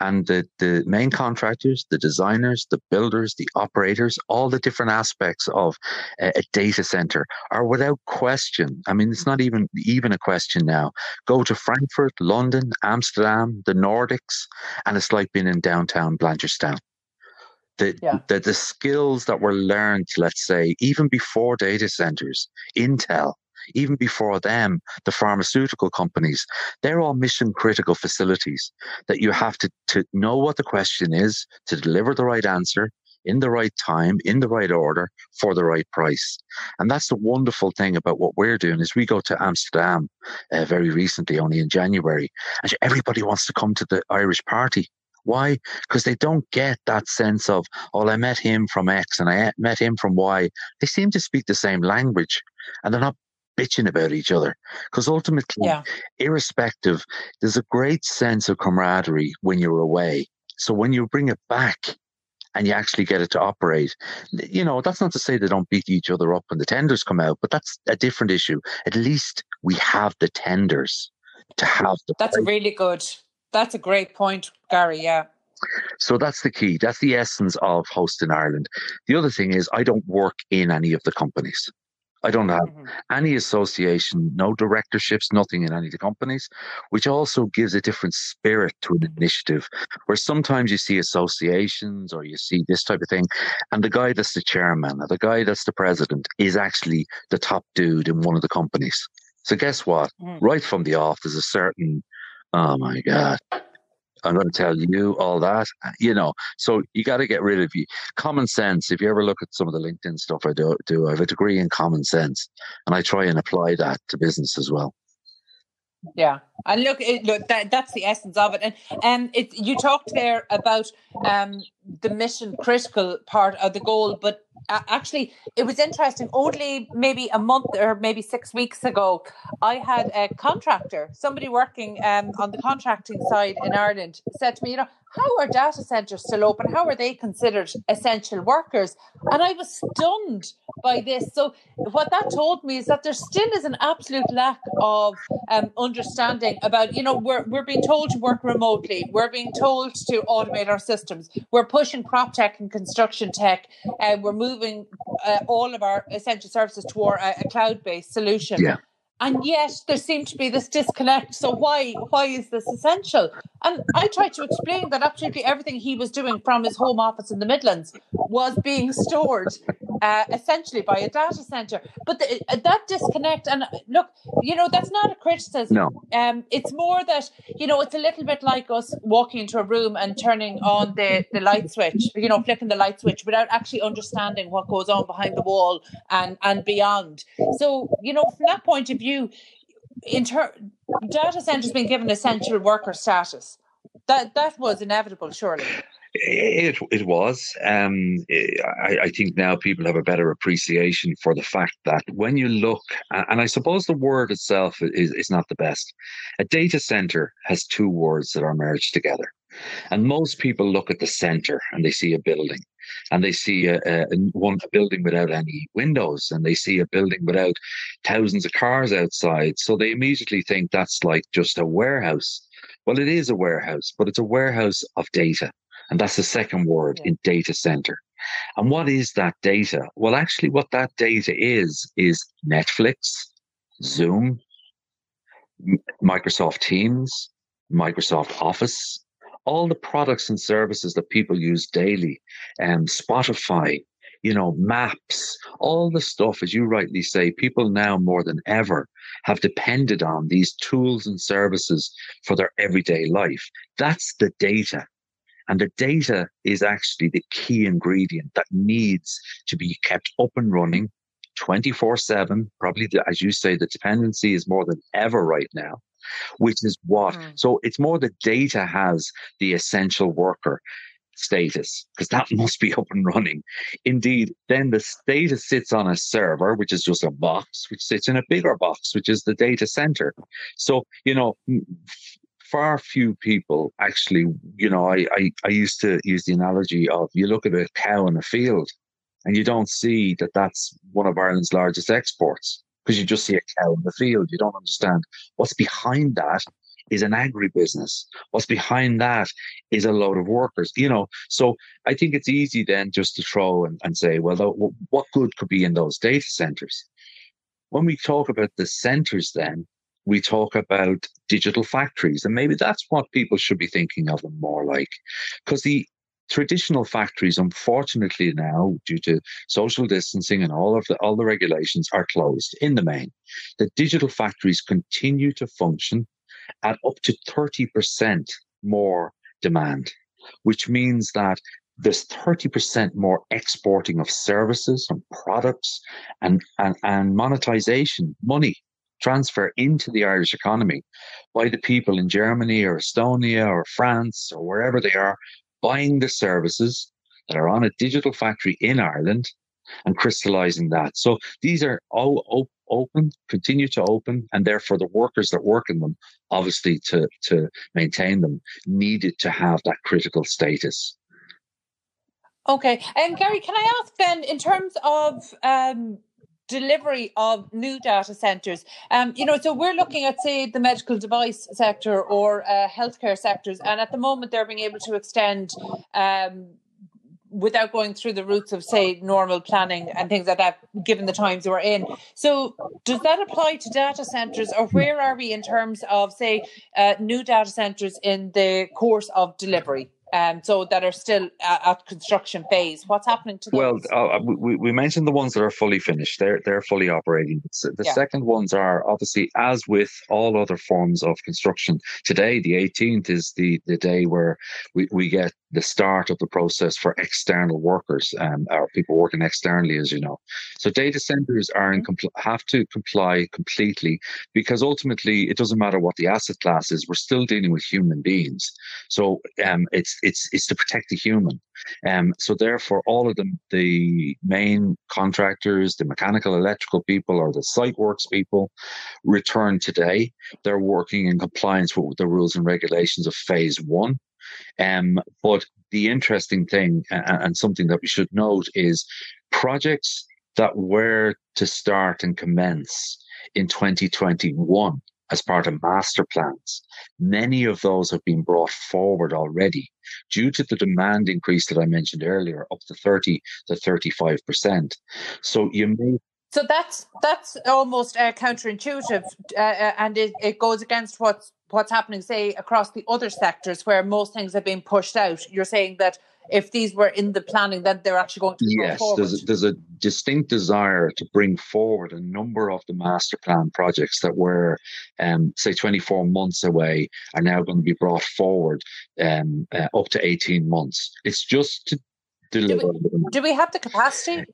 and the, the main contractors, the designers, the builders, the operators, all the different aspects of a, a, data center are without question. I mean, it's not even even a question now. Go to Frankfurt, London, Amsterdam, the Nordics, and it's like being in downtown Blanchardstown. The, yeah. the the skills that were learned, let's say, even before data centers, Intel, even before them, the pharmaceutical companies, they're all mission critical facilities that you have to, to know what the question is, to deliver the right answer, in the right time, in the right order, for the right price. And that's the wonderful thing about what we're doing is we go to Amsterdam uh, very recently, only in January, and everybody wants to come to the Irish party. Why? Because they don't get that sense of, oh, I met him from X and I met him from Y. They seem to speak the same language and they're not bitching about each other. Because ultimately, yeah. irrespective, there's a great sense of camaraderie when you're away. So when you bring it back and you actually get it to operate, you know, that's not to say they don't beat each other up when the tenders come out, but that's a different issue. At least we have the tenders to have the. That's really good. That's a great point, Garry. Yeah. So that's the key. That's the essence of Host in Ireland. The other thing is, I don't work in any of the companies. I don't have mm-hmm. any association, no directorships, nothing in any of the companies, which also gives a different spirit to an initiative. Where sometimes you see associations or you see this type of thing, and the guy that's the chairman or the guy that's the president is actually the top dude in one of the companies. So guess what? Mm. Right from the off, there's a certain, oh my God, I'm going to tell you all that, uh, you know. So you got to get rid of you. Common sense. If you ever look at some of the LinkedIn stuff I do, do I have a degree in common sense, and I try and apply that to business as well. Yeah, and look, it, look that that's the essence of it. And um, it you talked there about um the mission critical part of the goal, but actually it was interesting. Only maybe a month or maybe six weeks ago i had a contractor somebody working um, on the contracting side in ireland said to me you know how are data centers still open? How are they considered essential workers? And i was stunned by this. So what that told me is that there still is an absolute lack of um, understanding about you know we're, we're being told to work remotely. We're being told to automate our systems. We're pushing prop tech and construction tech and uh, we're moving uh, all of our essential services toward a, a cloud-based solution. Yeah and yet there seemed to be this disconnect. So why why is this essential? And i tried to explain that absolutely everything he was doing from his home office in the midlands was being stored uh, essentially by a data center. But the, uh, that disconnect and look you know that's not a criticism. No. um, it's more that you know it's a little bit like us walking into a room and turning on the, the light switch you know flicking the light switch without actually understanding what goes on behind the wall and and beyond. So you know from that point of view you, inter- data centers being given essential worker status. That that was inevitable, surely. It it was. Um, I, I, think now people have a better appreciation for the fact that when you look, and I suppose the word itself is, is not the best. A data center has two words that are merged together. And most people look at the center and they see a building and they see a, a, one a building without any windows and they see a building without thousands of cars outside. So they immediately think that's like just a warehouse. Well, it is a warehouse, but it's a warehouse of data. And that's the second word yeah. in data center. And what is that data? Well, actually, what that data is, is Netflix, Zoom, Microsoft Teams, Microsoft Office, all the products and services that people use daily, um, Spotify, you know, maps, all the stuff, as you rightly say, people now more than ever have depended on these tools and services for their everyday life. That's the data. And the data is actually the key ingredient that needs to be kept up and running 24 7. Probably, the, as you say, the dependency is more than ever right now which is what. Mm. So it's more the data has the essential worker status because that must be up and running. Indeed, then the status sits on a server, which is just a box, which sits in a bigger box, which is the data center. So, you know, far few people actually, you know, I, I, I used to use the analogy of you look at a cow in a field and you don't see that that's one of Ireland's largest exports because you just see a cow in the field. You don't understand what's behind that is an agribusiness. What's behind that is a load of workers, you know. So I think it's easy then just to throw and, and say, well, what good could be in those data centers? When we talk about the centers, then we talk about digital factories, and maybe that's what people should be thinking of them more like, because the traditional factories, unfortunately now, due to social distancing and all of the all the regulations, are closed in the main. The digital factories continue to function at up to 30% more demand, which means that there's 30% more exporting of services and products and, and, and monetization, money transfer into the Irish economy by the people in Germany or Estonia or France or wherever they are buying the services that are on a digital factory in Ireland and crystallizing that. So these are all open, continue to open, and therefore the workers that work in them, obviously to, to maintain them, needed to have that critical status. Okay. And Garry, can I ask then, in terms of um, delivery of new data centers. Um, you know, so we're looking at, say, the medical device sector or uh, healthcare sectors, and at the moment they're being able to extend. Um, without going through the routes of say normal planning and things like that given the times we're in so does that apply to data centers or where are we in terms of say uh, new data centers in the course of delivery um, so that are still at, at construction phase. What's happening to those? Well, uh, we, we mentioned the ones that are fully finished. They're they're fully operating. The yeah. second ones are obviously, as with all other forms of construction, today the 18th is the the day where we, we get the start of the process for external workers um, or people working externally, as you know. So data centers are in mm-hmm. compl- have to comply completely because ultimately it doesn't matter what the asset class is. We're still dealing with human beings. So um, it's it's it's to protect the human. Um, so therefore, all of the the main contractors, the mechanical, electrical people, or the site works people, return today. They're working in compliance with the rules and regulations of phase one. Um, but the interesting thing and, and something that we should note is projects that were to start and commence in 2021 as part of master plans. Many of those have been brought forward already due to the demand increase that I mentioned earlier, up to 30 to 35%. So you may so that's that's almost uh, counterintuitive, uh, uh, and it, it goes against what's what's happening, say, across the other sectors where most things have been pushed out. You're saying that if these were in the planning, then they're actually going to be. yes. There's a, there's a distinct desire to bring forward a number of the master plan projects that were, um, say, 24 months away are now going to be brought forward um, uh, up to 18 months. It's just to deliver. Do we, do we have the capacity?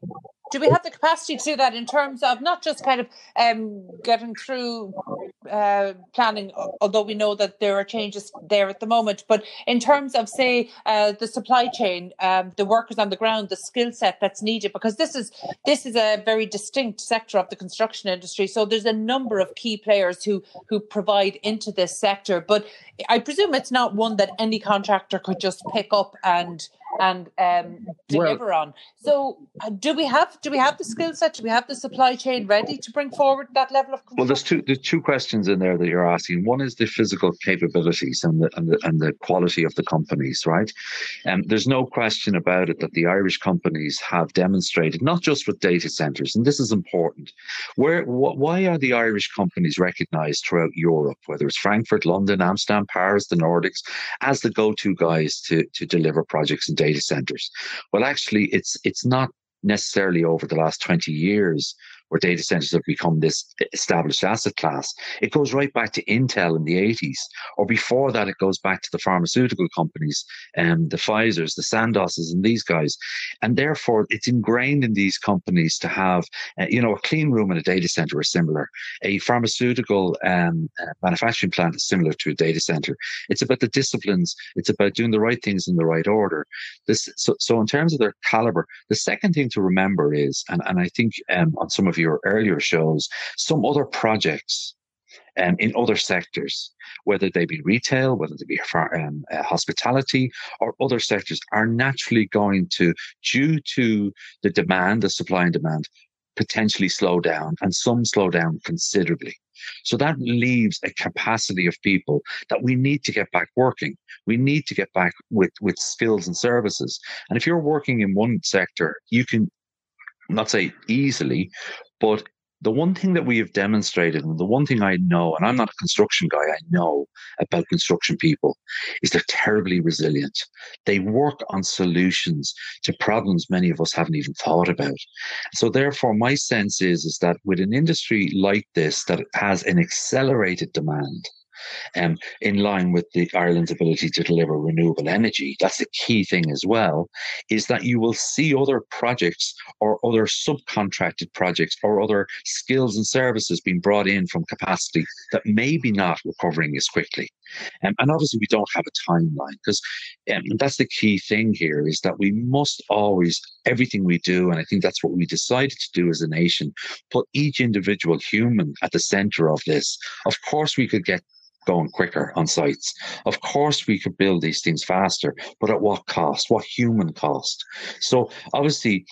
Do we have the capacity to do that in terms of not just kind of um, getting through uh, planning, although we know that there are changes there at the moment, but in terms of, say, uh, the supply chain, um, the workers on the ground, the skill set that's needed, because this is this is a very distinct sector of the construction industry. So there's a number of key players who who provide into this sector, but I presume it's not one that any contractor could just pick up and and um, deliver well, on. So, uh, do we have do we have the skill set? Do we have the supply chain ready to bring forward that level of? Well, there's two there's two questions in there that you're asking. One is the physical capabilities and the and the, and the quality of the companies, right? And um, there's no question about it that the Irish companies have demonstrated not just with data centers, and this is important. Where wh- why are the Irish companies recognised throughout Europe, whether it's Frankfurt, London, Amsterdam, Paris, the Nordics, as the go-to guys to to deliver projects in data centers? Well, actually, it's it's not necessarily over the last 20 years where data centers have become this established asset class. It goes right back to Intel in the 80s, or before that, it goes back to the pharmaceutical companies, um, the Pfizer's, the Sandoz's, and these guys. And therefore, it's ingrained in these companies to have, uh, you know, a clean room in a data center is similar. A pharmaceutical um, uh, manufacturing plant is similar to a data center. It's about the disciplines. It's about doing the right things in the right order. This, so, so in terms of their caliber, the second thing to remember is, and, and I think um, on some of your earlier shows, some other projects um, in other sectors, whether they be retail, whether they be um, uh, hospitality or other sectors, are naturally going to, due to the demand, the supply and demand, potentially slow down, and some slow down considerably. So that leaves a capacity of people that we need to get back working. We need to get back with, with skills and services. And if you're working in one sector, you can not say easily, but the one thing that we have demonstrated, and the one thing I know, and I'm not a construction guy, I know about construction people, is they're terribly resilient. They work on solutions to problems many of us haven't even thought about. So therefore, my sense is, is that with an industry like this that has an accelerated demand, um, in line with the Ireland's ability to deliver renewable energy. That's the key thing as well, is that you will see other projects or other subcontracted projects or other skills and services being brought in from capacity that maybe not recovering as quickly. Um, and obviously, we don't have a timeline because um, that's the key thing here is that we must always, everything we do, and I think that's what we decided to do as a nation, put each individual human at the center of this. Of course, we could get going quicker on sites. Of course, we could build these things faster, but at what cost? What human cost? So, obviously,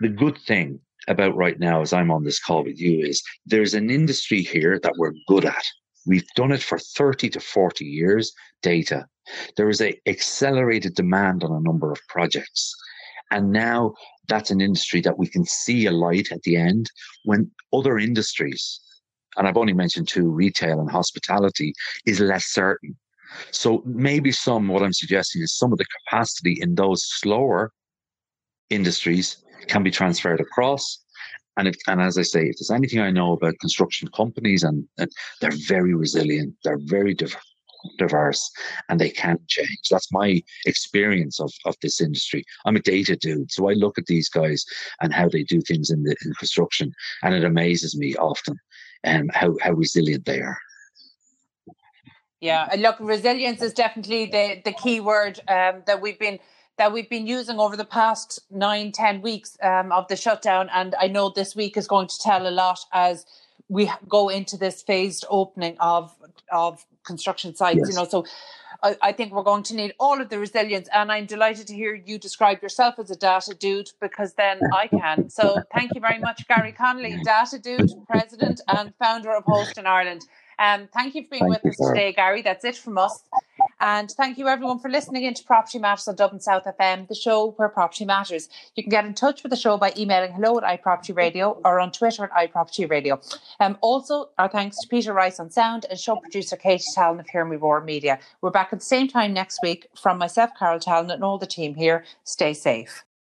the good thing about right now, as I'm on this call with you, is there's an industry here that we're good at. We've done it for 30 to 40 years, data. There is a accelerated demand on a number of projects. And now that's an industry that we can see a light at the end when other industries, and I've only mentioned two, retail and hospitality, is less certain. So maybe some, what I'm suggesting is some of the capacity in those slower industries can be transferred across and it, and as I say, if there's anything I know about construction companies, and, and they're very resilient, they're very div- diverse, and they can change. That's my experience of, of this industry. I'm a data dude, so I look at these guys and how they do things in the in construction, and it amazes me often, um, how how resilient they are. Yeah, look, resilience is definitely the the key word um, that we've been that we've been using over the past nine, ten weeks um, of the shutdown. And I know this week is going to tell a lot as we go into this phased opening of of construction sites. Yes. You know, so I, I, think we're going to need all of the resilience. And I'm delighted to hear you describe yourself as a data dude because then I can. So thank you very much, Garry Connolly, data dude, president and founder of Host in Ireland. Um, thank you for being thank with us today, Garry. That's it from us. And thank you everyone for listening into Property Matters on Dublin South FM, the show where property matters. You can get in touch with the show by emailing hello at iPropertyRadio or on Twitter at iPropertyRadio. Um, also, our thanks to Peter Rice on sound and show producer Katie Tallon of Hear Me Roar Media. We're back at the same time next week from myself, Carol Tallon, and all the team here. Stay safe.